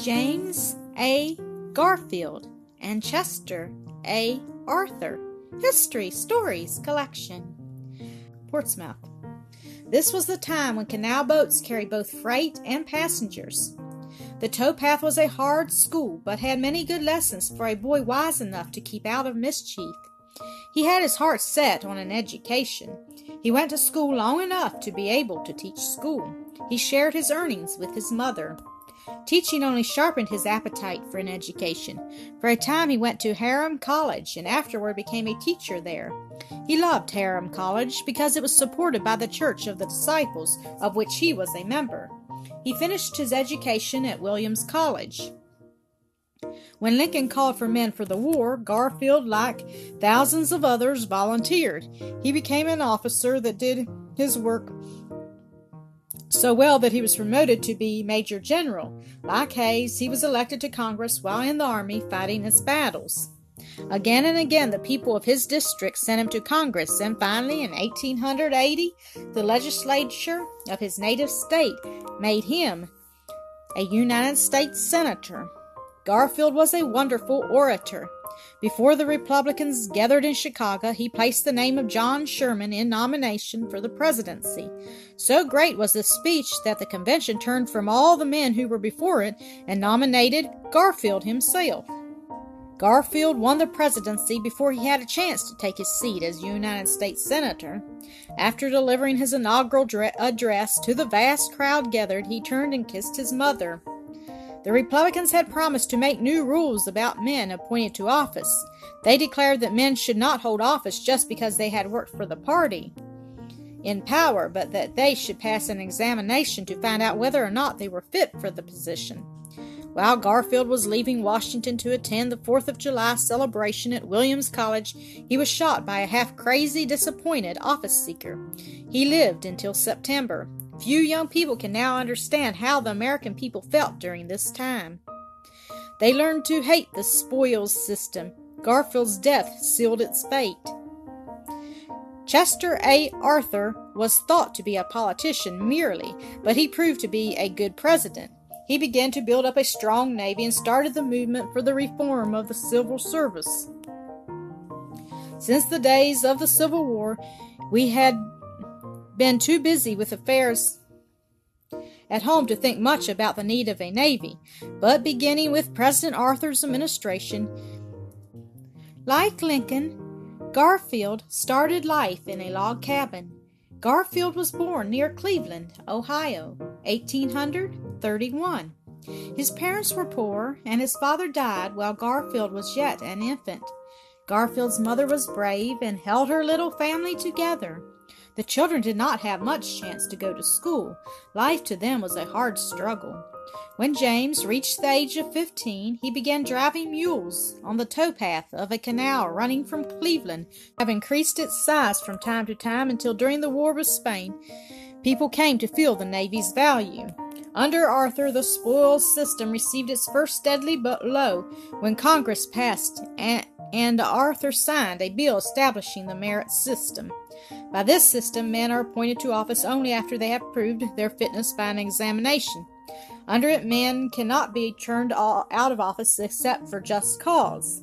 James A. Garfield and Chester A. Arthur History Stories Collection. Portsmouth. This was the time when canal boats carried both freight and passengers. The towpath was a hard school, but had many good lessons for a boy wise enough to keep out of mischief. He had his heart set on an education. He went to school long enough to be able to teach school. He shared his earnings with his mother. Teaching only sharpened his appetite for an education. For a time he went to Hiram College and afterward became a teacher there. He loved Hiram College because it was supported by the Church of the Disciples, of which he was a member. He finished his education at Williams College. When Lincoln called for men for the war, Garfield, like thousands of others, volunteered. He became an officer that did his work so well that he was promoted to be Major General. Like Hayes, he was elected to Congress while in the Army fighting its battles. Again and again, the people of his district sent him to Congress, and finally, in 1880, the legislature of his native state made him a United States Senator. Garfield was a wonderful orator. Before the Republicans gathered in Chicago, he placed the name of John Sherman in nomination for the presidency. So great was this speech that the convention turned from all the men who were before it and nominated Garfield himself. Garfield won the presidency before he had a chance to take his seat as United States Senator. After delivering his inaugural address to the vast crowd gathered, he turned and kissed his mother. The Republicans had promised to make new rules about men appointed to office. They declared that men should not hold office just because they had worked for the party in power, but that they should pass an examination to find out whether or not they were fit for the position. While Garfield was leaving Washington to attend the Fourth of July celebration at Williams College, he was shot by a half crazy, disappointed office seeker. He lived until September. Few young people can now understand how the American people felt during this time. They learned to hate the spoils system. Garfield's death sealed its fate. Chester A. Arthur was thought to be a politician merely, but he proved to be a good president. He began to build up a strong navy and started the movement for the reform of the civil service. Since the days of the Civil War, we had been too busy with affairs at home to think much about the need of a navy, but beginning with President Arthur's administration, like Lincoln, Garfield started life in a log cabin. Garfield was born near Cleveland, Ohio, 1831. His parents were poor, and his father died while Garfield was yet an infant. Garfield's mother was brave and held her little family together. The children did not have much chance to go to school. Life to them was a hard struggle. When James reached the age of 15, he began driving mules on the towpath of a canal running from Cleveland, have increased its size from time to time until during the war with Spain, people came to feel the Navy's value. Under Arthur, the spoils system received its first deadly blow when Congress passed and, and Arthur signed a bill establishing the merit system. By this system, men are appointed to office only after they have proved their fitness by an examination. Under it, men cannot be turned out of office except for just cause.